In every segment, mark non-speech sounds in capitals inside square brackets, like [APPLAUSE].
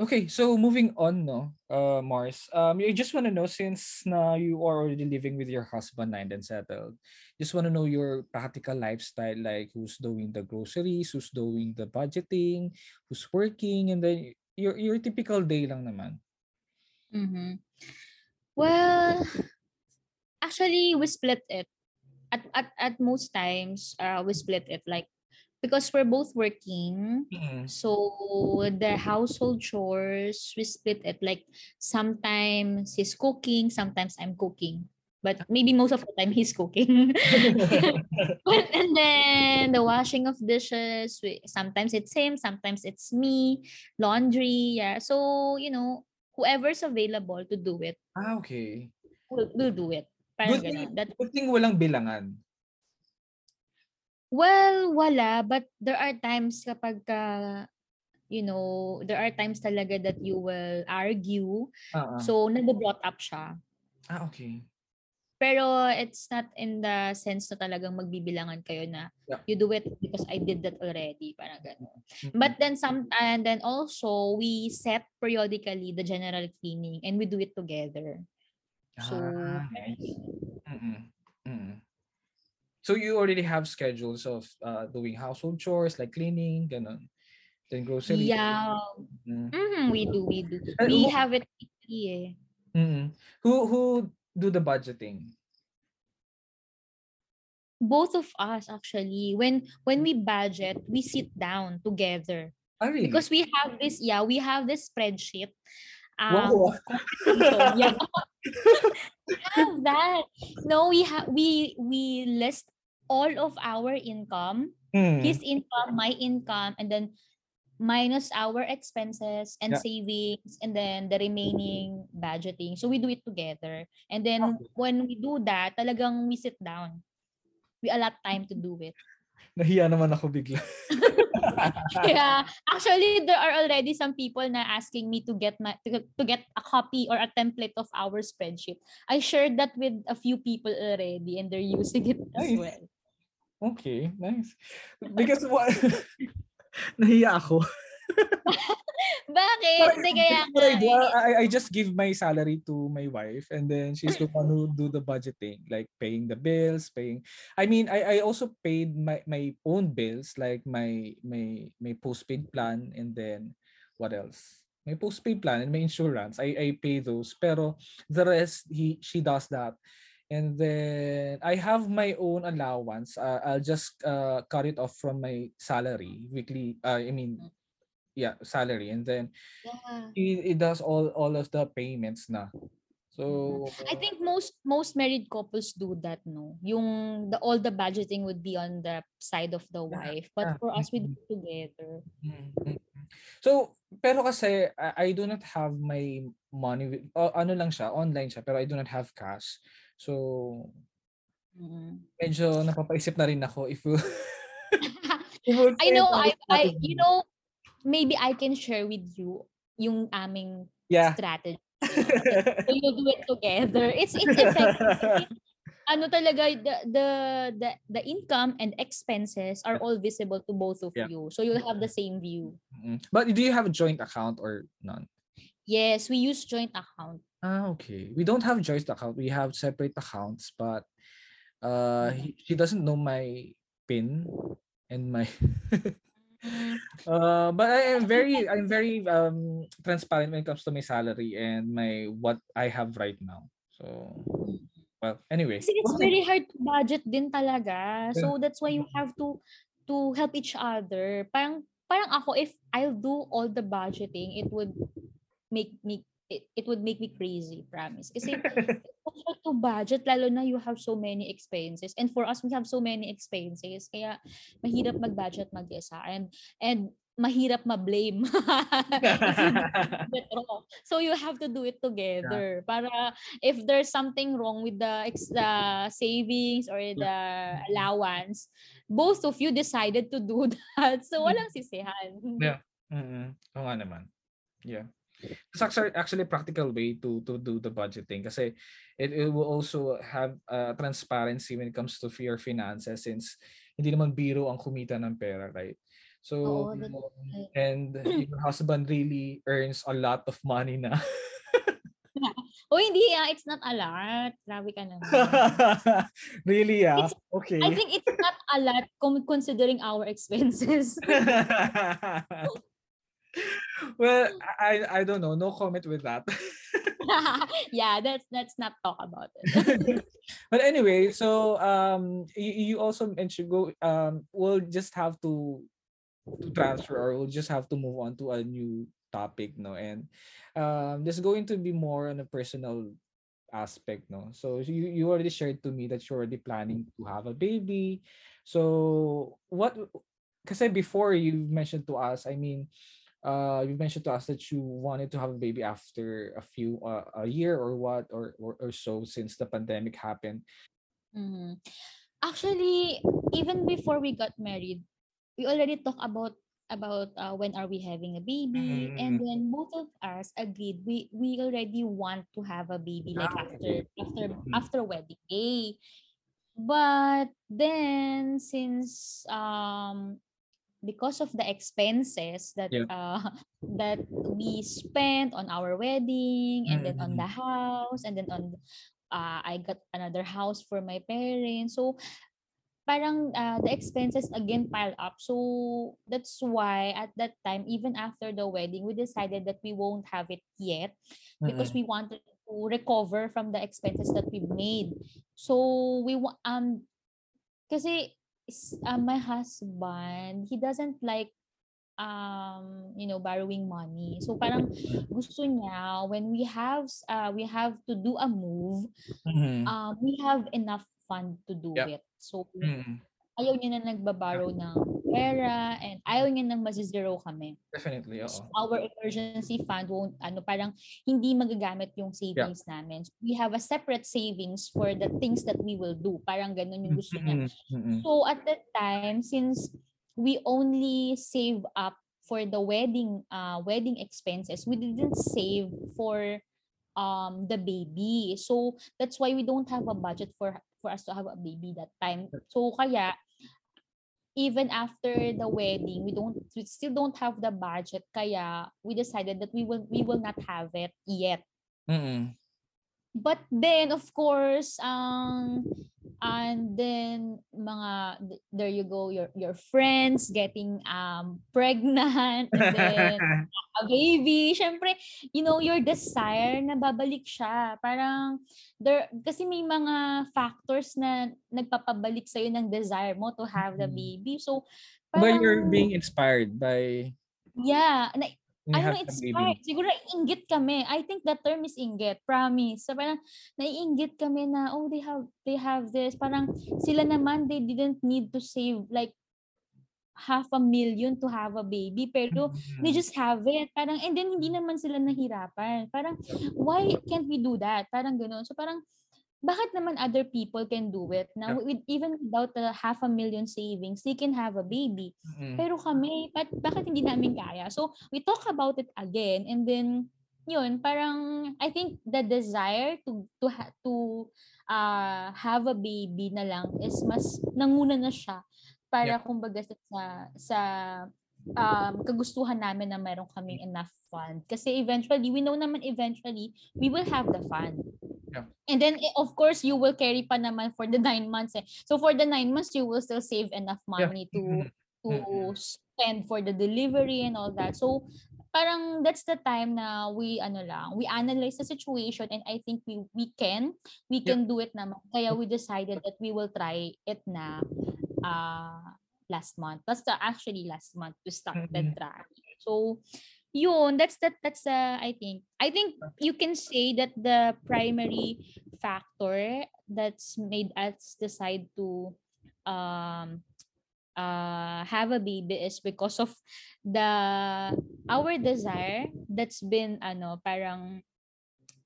Okay, so moving on, no, uh, Mars. Um, I just want to know since na you are already living with your husband and then settled, just want to know your practical lifestyle, like who's doing the groceries, who's doing the budgeting, who's working, and then your your typical day lang naman. Mm-hmm. Well, actually, we split it. At at at most times, uh, we split it like because we're both working Mm. so the household chores we split it. Like sometimes he's cooking sometimes i'm cooking. But maybe most of the time he's cooking. [LAUGHS] But- and then the washing of dishes we, sometimes it's him sometimes it's me. Laundry yeah. So you know whoever's available to do it ah, okay. will, will do it. Parang Good thing, good thing walang bilangan. Well, wala. But there are times kapag ka, you know, there are times talaga that you will argue. Ah. So, nag-brought up siya. ah, okay. Pero it's not in the sense na talagang magbibilangan kayo na Yeah. you do it because I did that already. Parang gano'n. Mm-mm. But then some and then also we set periodically the general cleaning and we do it together. So Ah, nice. Mm-mm. Mm-mm. So you already have schedules of uh, doing household chores like cleaning, ganun. Then grocery. yeah, Mm. mhm, we do, we do. Uh, We who- have it weekly eh. Mm-mm. Who who do the budgeting? both of us actually when when we budget we sit down together Ah, really? because we have this yeah we have this spreadsheet. Um compensation. yeah [LAUGHS] have that no we have we we list all of our income Mm. his income my income and then minus our expenses and Yeah. savings and then the remaining budgeting so we do it together and then Okay. when we do that talagang we sit down we allot time to do it Nahiya naman ako bigla. [LAUGHS] yeah actually there are already some people na asking me to get my to, to get a copy or a template of our spreadsheet i shared that with a few people already and they're using it as Nice. well Okay, nice. Because what [LAUGHS] [LAUGHS] Nahiya ako. [LAUGHS] bakit hindi kaya what I, do, nga eh. I, I just give my salary to my wife and then she's the one who do the budgeting, like paying the bills, paying I mean I, I also paid my, my own bills, like my my my postpaid plan and then what else? My postpaid plan and my insurance. I, I pay those. Pero the rest he she does that. And then I have my own allowance. Uh, I'll just uh, cut it off from my salary weekly. Uh, I mean, yeah, salary. And then yeah. it, it does all all of the payments na. So I think most most married couples do that, no? Yung the all the budgeting would be on the side of the wife, but for us we do mhm. it together. Mm, mm, mm. So pero kasi I, I do not have my money o, ano lang siya, online siya, pero I do not have cash. So medyo napapaisip na rin ako if we'll [LAUGHS] [LAUGHS] I know I I you know maybe I can share with you yung aming yeah. strategy. [LAUGHS] so you do it together. It's it's effective. [LAUGHS] ano talaga the, the the the income and expenses are all visible to both of Yeah. you. So you'll have the same view. Mm. But do you have a joint account or none? Yes, we use joint account. Ah, okay. We don't have joint account. We have separate accounts, but uh, he, she doesn't know my pin and my. [LAUGHS] [LAUGHS] uh, but I am very, I'm very um transparent when it comes to my salary and my what I have right now. So, well, anyway. Kasi it's very hard to budget din talaga. So that's why you have to to help each other. Parang parang ako if I'll do all the budgeting, it would make me it, it would make me crazy, promise. Kasi [LAUGHS] hard to budget lalo na you have so many expenses. And for us we have so many expenses. Kaya mahirap mag-budget mag-isa and and mahirap ma-blame. [LAUGHS] [LAUGHS] So you have to do it together. Para if there's something wrong with the the savings or the allowance, both of you decided to do [LAUGHS] that. So walang sisihan. Yeah. Mm-mm. Oo nga naman. Yeah. It's actually, actually a practical way to to do the budgeting kasi it, it will also have uh, transparency when it comes to your finances since hindi naman biro ang kumita ng pera, right? So right. and [CLEARS THROAT] your husband really earns a lot of money na. [LAUGHS] Oh, hindi ah, it's not a lot. Grabe ka naman. [LAUGHS] really, yeah. It's- Okay. I think it's not a lot considering our expenses. [LAUGHS] well, I I don't know. No comment with that. [LAUGHS] [LAUGHS] yeah, that's let's not talk about it. [LAUGHS] but anyway, so um you, you also mentioned go um we'll just have to to transfer or we'll just have to move on to a new topic no and um there's going to be more on a personal aspect no so you you already shared to me that you're already planning to have a baby so what because I before you mentioned to us i mean uh you mentioned to us that you wanted to have a baby after a few uh, a year or what or, or or so since the pandemic happened Mhm. Actually, even before we got married, we already talked about about uh, when are we having a baby, and Mm. then both of us agreed we we already want to have a baby like Ah, after after Mm. after wedding day. But then since um because of the expenses that Yeah. uh [LAUGHS] that we spent on our wedding and then on the house and then on uh, I got another house for my parents. So parang uh, the expenses again pile up. So that's why at that time even after the wedding we decided that we won't have it yet because we wanted to recover from the expenses that we made. So we want um kasi uh, my husband he doesn't like um you know borrowing money so parang gusto niya when we have uh, we have to do a move Mhm. um we have enough fund to do Yep. it so Mhm. ayaw niya na nagbaborrow ng pera and ayaw niya nang mazizero kami definitely So, oo. our emergency fund won't ano parang hindi magagamit yung savings namin so, we have a separate savings for the things that we will do parang ganun yung gusto niya Mhm. Mhm. So at that time, since we only save up for the wedding uh wedding expenses, we didn't save for um the baby. So that's why we don't have a budget for for us to have a baby that time. So kaya even after the wedding, we don't we still don't have the budget kaya we decided that we will we will not have it yet. Mhm. But then of course, um and then mga th- there you go your your friends getting um pregnant and then [LAUGHS] a baby. Syempre, you know, your desire na babalik siya. Parang there kasi may mga factors na nagpapabalik sa ng desire mo to have the Mhm. baby. So But you're parang- being inspired by yeah, na, you I don't know, it's fine. Siguro inggit kami. I think the term is inggit. Promise. So parang naiinggit kami na, oh, they have, they have this. Parang sila naman, they didn't need to save like half a million to have a baby. Pero they Mhm. just have it. Parang, and then hindi naman sila nahirapan. Parang, why can't we do that? Parang ganun. So parang, bakit naman other people can do it? Now, Yeah. with, even without the half a million savings, they can have a baby. Mhm. Pero kami, bat, bakit hindi namin kaya? So, we talk about it again and then yun, parang I think the desire to to ha, to uh, have a baby na lang is mas nanguna na siya para Yeah. kumbaga sa sa, sa um, kagustuhan namin na meron kaming enough fund. Kasi eventually, we know naman eventually, we will have the fund. Yeah. And then, eh, of course, you will carry pa naman for the nine months. Eh. So, for the nine months, you will still save enough Yeah. money to Mhm. to Mhm. spend for the delivery and all that. So, parang that's the time na we ano lang, we analyze the situation and I think we we can we Yeah. can do it naman. Kaya we decided that we will try it na uh last month. The actually last month to start the Mhm. try. So, yun, that's that that's uh, I think. I think you can say that the primary factor that's made us decide to um uh have a baby is because of the our desire that's been ano parang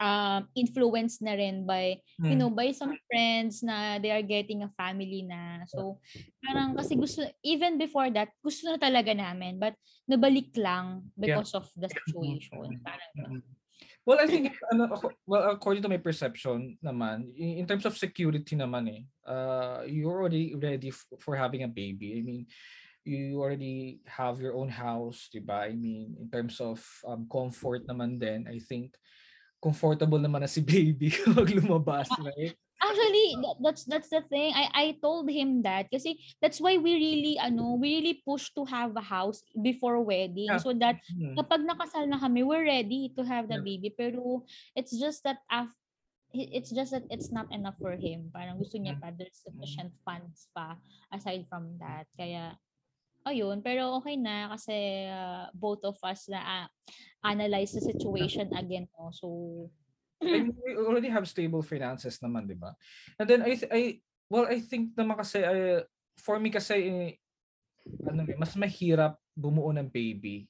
um influenced na rin by you Mm. know by some friends na they are getting a family na so parang kasi gusto even before that gusto na talaga namin but nabalik lang because of the situation parang. Mhm. Well, I think ano, well according to my perception naman in, terms of security naman eh uh you're already ready for having a baby. I mean you already have your own house, 'di ba? I mean, in terms of um, comfort naman din, I think comfortable naman na si baby [LAUGHS] kapag lumabas, right? Actually, that, that's that's the thing. I I told him that kasi that's why we really ano, we really push to have a house before wedding Yeah. so that Mhm. kapag nakasal na kami, we're ready to have the Yeah. baby. Pero it's just that af it's just that it's not enough for him. Parang gusto niya Mm. pa there's sufficient funds pa aside from that. Kaya ayun, pero okay na kasi uh, both of us na ah, analyze the situation again. No? So And we already have stable finances naman, 'di ba? And then I I well, I think naman kasi I, for me kasi eh, ano eh, mas mahirap bumuo ng baby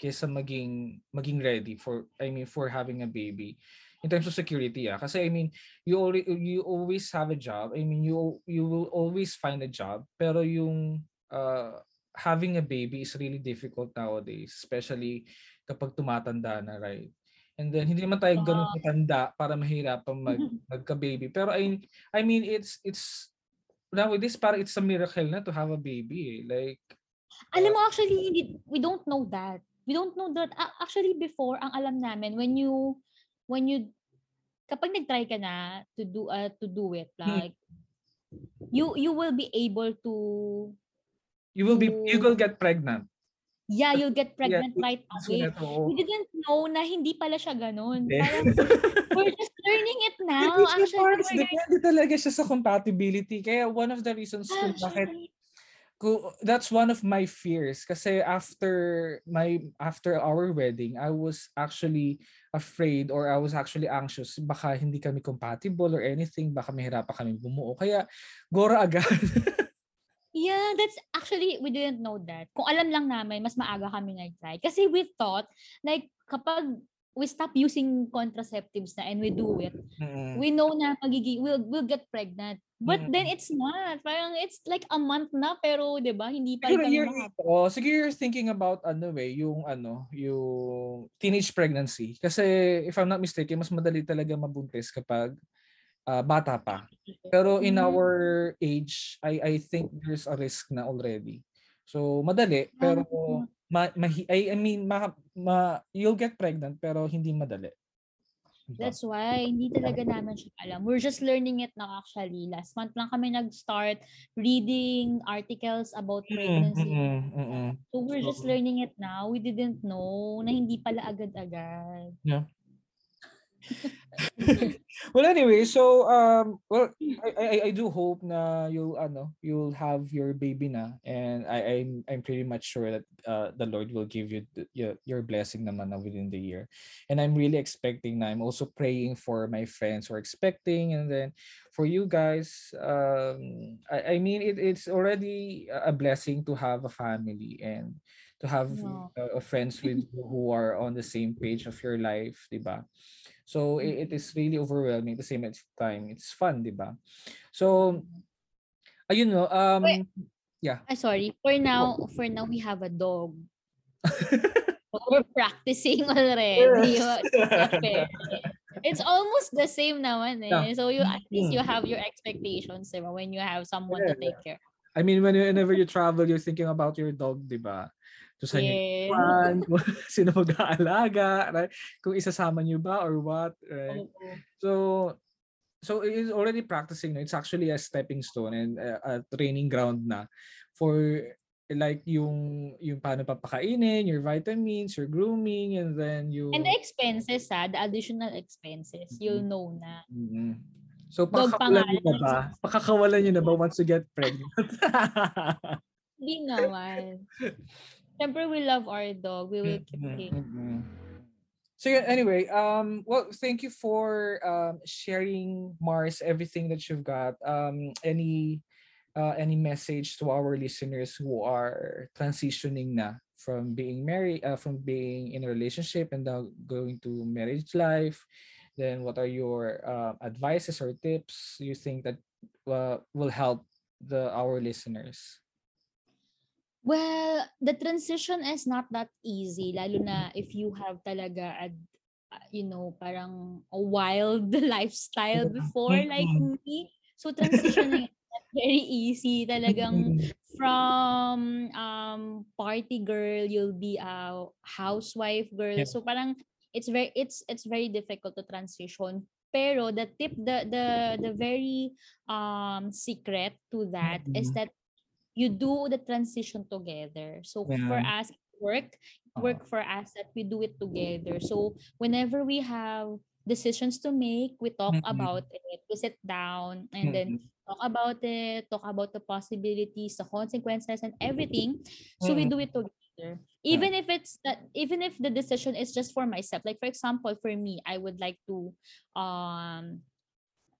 kaysa maging maging ready for I mean for having a baby in terms of security ah kasi I mean you already you always have a job I mean you you will always find a job pero yung uh, having a baby is really difficult nowadays especially kapag tumatanda na right and then hindi naman tayo ganun katanda para mahirapan mag magka-baby pero I I mean it's it's nowadays parang it's a miracle na to have a baby eh. like Alam mo, actually, we don't know that. We don't know that. Actually, before, ang alam namin, when you, when you, kapag nag-try ka na to do, uh, to do it, Hmm. like, you, you will be able to, you will be you will get pregnant. Yeah, you'll get pregnant Yeah, right away. We didn't know na hindi pala siya ganun. Hindi. Parang, [LAUGHS] we're just learning it now. Depende Actually, parts, depende talaga siya sa compatibility. Kaya one of the reasons kung bakit ko that's one of my fears. Kasi after my after our wedding I was actually afraid or I was actually anxious. Baka hindi kami compatible or anything. Baka mahirapan kami bumuo. Kaya gora agad [LAUGHS] That's actually, we didn't know that. Kung alam lang namin, mas maaga kami nag-try. Kasi we thought, like, kapag we stop using contraceptives na and we do it, Mm-mm. we know na magiging, we'll, we'll get pregnant. But then Mm. it's not. Parang it's like a month na, pero, di ba, hindi pa Siguro you're, oh, siguro you're thinking about ano eh, yung ano, yung teenage pregnancy. Kasi if I'm not mistaken, mas madali talaga mabuntis kapag ah, bata pa. Pero in Mm. our age, I I think there's a risk na already. So madali pero Ah. ma, mahi- I, I mean ma, ma, you'll get pregnant pero hindi madali. Diba? That's why, hindi talaga namin siya alam. We're just learning it now actually. Last month lang kami nag-start reading articles about Mm, pregnancy. mm, mm, mm. So we're just learning it now. We didn't know na hindi pala agad-agad. [LAUGHS] well anyway, so um well I, I I do hope na you'll ano you'll have your baby na and I I'm I'm pretty much sure that uh, the Lord will give you your, your blessing naman na within the year. And I'm really expecting na I'm also praying for my friends who are expecting and then for you guys um I, I mean it, it's already a blessing to have a family and to have No. uh, friends with [LAUGHS] who are on the same page of your life, 'di ba? So i- it is really overwhelming The same at the same time. It's fun, 'di ba? So ayun no, um Wait. yeah. Ah, sorry. For now, for now we have a dog. [LAUGHS] We're practicing already. It's almost the same naman eh. Yeah. So you at least you Mm. have your expectations, diba? When you have someone to Yeah. take care. I mean when whenever you travel, you're thinking about your dog, 'di ba? So sa kung sino mag-aalaga, right? Kung isasama niyo ba or what, right? Oo. So so it is already practicing. no? It's actually a stepping stone and a, a training ground na for like yung yung paano papakainin, your vitamins, your grooming, and then you And the expenses, ah, the additional expenses, you'll Mm-hmm. know na. Mhm. So Dog pakakawalan niyo na ba? Pakakawalan niyo na ba once you get pregnant? [LAUGHS] Hindi naman. Siyempre, we love our dog. We will keep Mhm, him. mhm. So yeah, anyway, um, well, thank you for um, sharing, Mars, everything that you've got. Um, any uh, any message to our listeners who are transitioning na from being married, uh, from being in a relationship and now going to marriage life? Then, what are your uh, advices or tips you think that uh, will help the our listeners? Well, the transition is not that easy, lalo na if you have talaga a, uh, you know, parang a wild [LAUGHS] lifestyle before like me. So transitioning very easy. Talagang [LAUGHS] from um party girl, you'll be a housewife girl. Yeah. So parang it's very it's it's very difficult to transition. Pero the tip the the the very um secret to that is Mhm. that you do the transition together. So for Yeah. us work work for us that we do it together. So whenever we have decisions to make, we talk Mm. about it. We sit down and then Mm. talk about it, talk about the possibilities, the consequences, and everything. So we Mm. do it together. Even if it's that, even if the decision is just for myself. Like for example, for me, I would like to um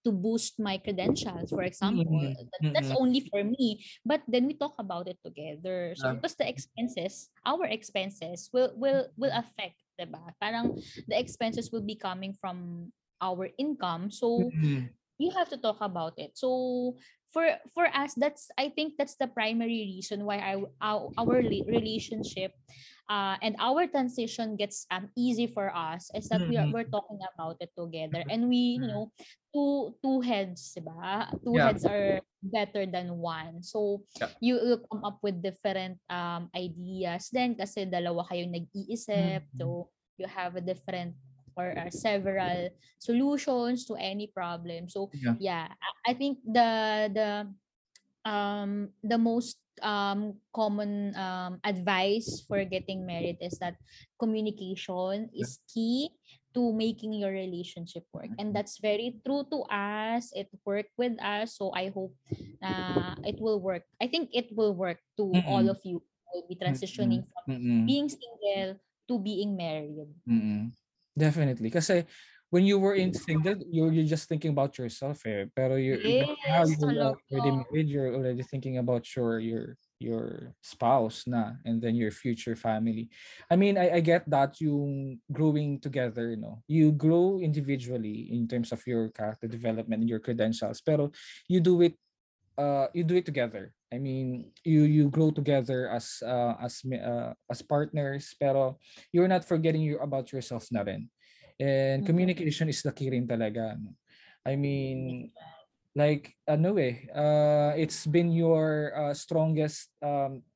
to boost my credentials, for example. Mm. That- That's Mm. only for me. But then we talk about it together. So because the expenses, our expenses will will will affect, diba? Parang the expenses will be coming from our income. So Mm. you have to talk about it. So for for us, that's I think that's the primary reason why I our, our rela- relationship uh, and our transition gets um easy for us is that we are Mhm. we're talking about it together and we you know two two heads diba? two Yeah. heads are better than one so Yeah. you will come up with different um ideas then kasi dalawa kayong nag-iisip Mhm. so you have a different or uh, several solutions to any problem. So Yeah. yeah I- think the the um the most um common um advice for getting married is that communication is key to making your relationship work. And that's very true to us. It worked with us. So i hope uh, it will work. I think it will work to all Mm-mm. of you. Who will be transitioning from Mm-mm. being single to being married. Definitely. Kasi when you were in single, you're, you're just thinking about yourself eh. Pero you now Yes, you're already married, you're already thinking about your your your spouse na and then your future family. I mean, I, I get that yung growing together, you know. You grow individually in terms of your character development and your credentials. Pero you do it uh you do it together. I mean, you you grow together as uh, as uh, as partners, pero you're not forgetting you about yourself na rin. And Mhm. communication is the key rin talaga. no? I mean, like ano eh, uh, it's been your uh, strongest um,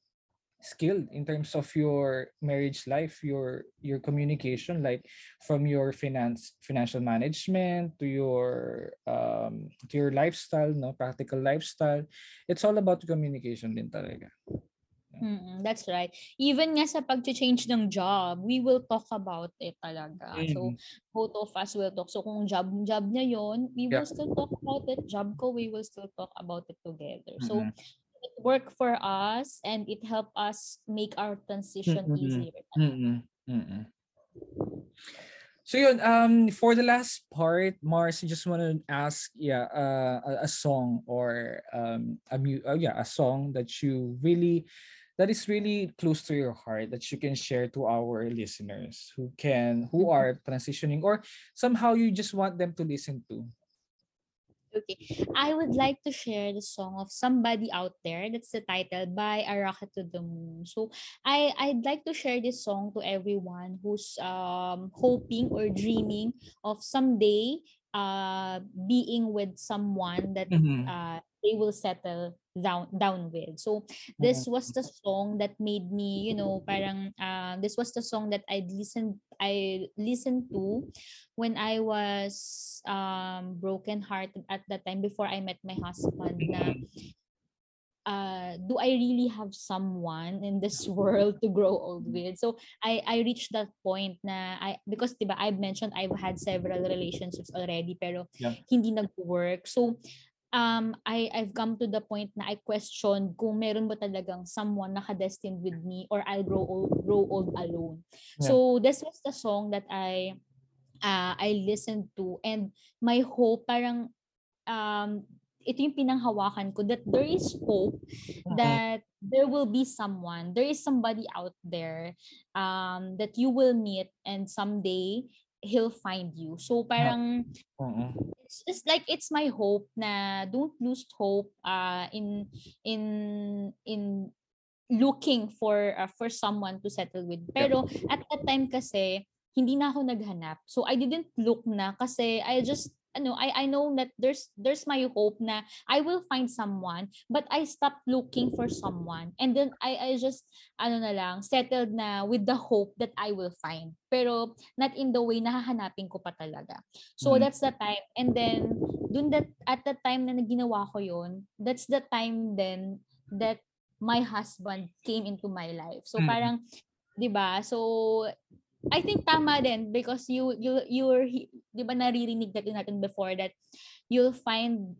skill in terms of your marriage life, your your communication, like from your finance financial management to your um to your lifestyle, no practical lifestyle. It's all about communication din talaga. Mm, that's right. Even nga sa pag-change ng job, we will talk about it talaga. So, Mm. both of us will talk. So, kung job job niya yon, we Yeah. will still talk about it. Job ko, we will still talk about it together. So, Mm-mm. It worked for us and it helped us make our transition Mm-mm. easier. Mm-mm. Mm-mm. So yun, um, for the last part, Mars, I just want to ask, yeah, uh, a, a song or um, a mu- uh, yeah, a song that you really, that is really close to your heart that you can share to our listeners who can, who Mhm. are transitioning or somehow you just want them to listen to. Okay. I would like to share the song of Somebody Out There. That's the title by A Rocket to the Moon. So I, I'd like to share this song to everyone who's um hoping or dreaming of someday uh being with someone that Mhm. uh they will settle down down with. So this was the song that made me, you know, parang uh, this was the song that I listened I listened to when I was um broken hearted at that time before I met my husband na uh do I really have someone in this [LAUGHS] world to grow old with so I I reached that point na I because diba I've mentioned I've had several relationships already pero Yeah. hindi nag-work so um I I've come to the point na I question kung meron ba talagang someone nakadestined with me or I'll grow old grow old alone Yeah. so this was the song that I uh, I listened to and my hope parang um ito yung pinanghawakan ko that there is hope Mhm. that there will be someone there is somebody out there um that you will meet and someday he'll find you. So parang Oo. it's just like it's my hope na don't lose hope uh in in in looking for uh, for someone to settle with. Pero at that time kasi hindi na ako naghanap. So I didn't look na kasi I just ano, I I know that there's there's my hope na I will find someone, but I stopped looking for someone. And then I I just ano na lang, settled na with the hope that I will find. Pero not in the way na hahanapin ko pa talaga. So Mm. that's the time. And then dun that at the time na ginawa ko yon, that's the time then that my husband came into my life. So Mm. parang 'di ba? So I think tama din because you you you were he- 'di ba naririnig natin natin before that you'll find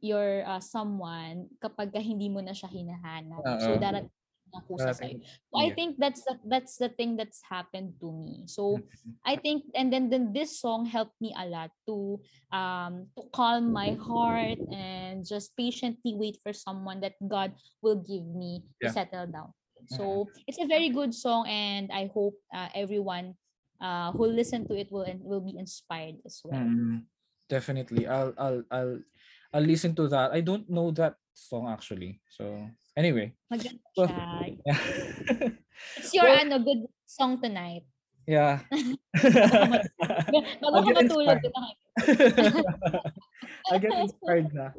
your uh, someone kapag ka hindi mo na siya hinahanap. So Oo. darat na kusa Darating-. So I think that's the, that's the thing that's happened to me. So I think and then then this song helped me a lot to um to calm my heart and just patiently wait for someone that God will give me to Yeah. settle down. So it's a very good song and I hope uh, everyone uh who listen to it will will be inspired as well. Mm, definitely. I'll I'll I'll I'll listen to that. I don't know that song actually. So anyway. Maganda. Yeah. [LAUGHS] It's your Well- ano good song tonight. Yeah. Bago ka matulog. I get inspired na.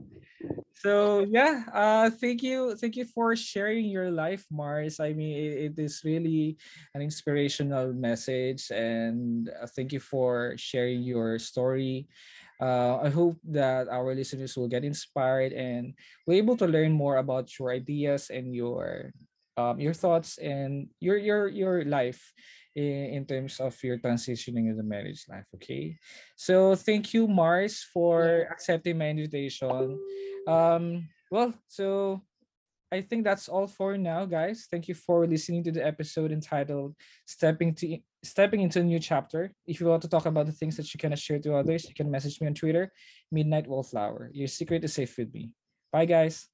So yeah, uh thank you thank you for sharing your life Mars. I mean it, it is really an inspirational message and uh, thank you for sharing your story. Uh, I hope that our listeners will get inspired and will able to learn more about your ideas and your um, your thoughts and your your your life in, in terms of your transitioning in the marriage life. Okay, so thank you, Mars, for accepting my invitation. Um, well, so I think that's all for now, guys. Thank you for listening to the episode entitled "Stepping to Stepping into a New Chapter." If you want to talk about the things that you cannot share to others, you can message me on Twitter, Midnight Wallflower. Your secret is safe with me. Bye, guys.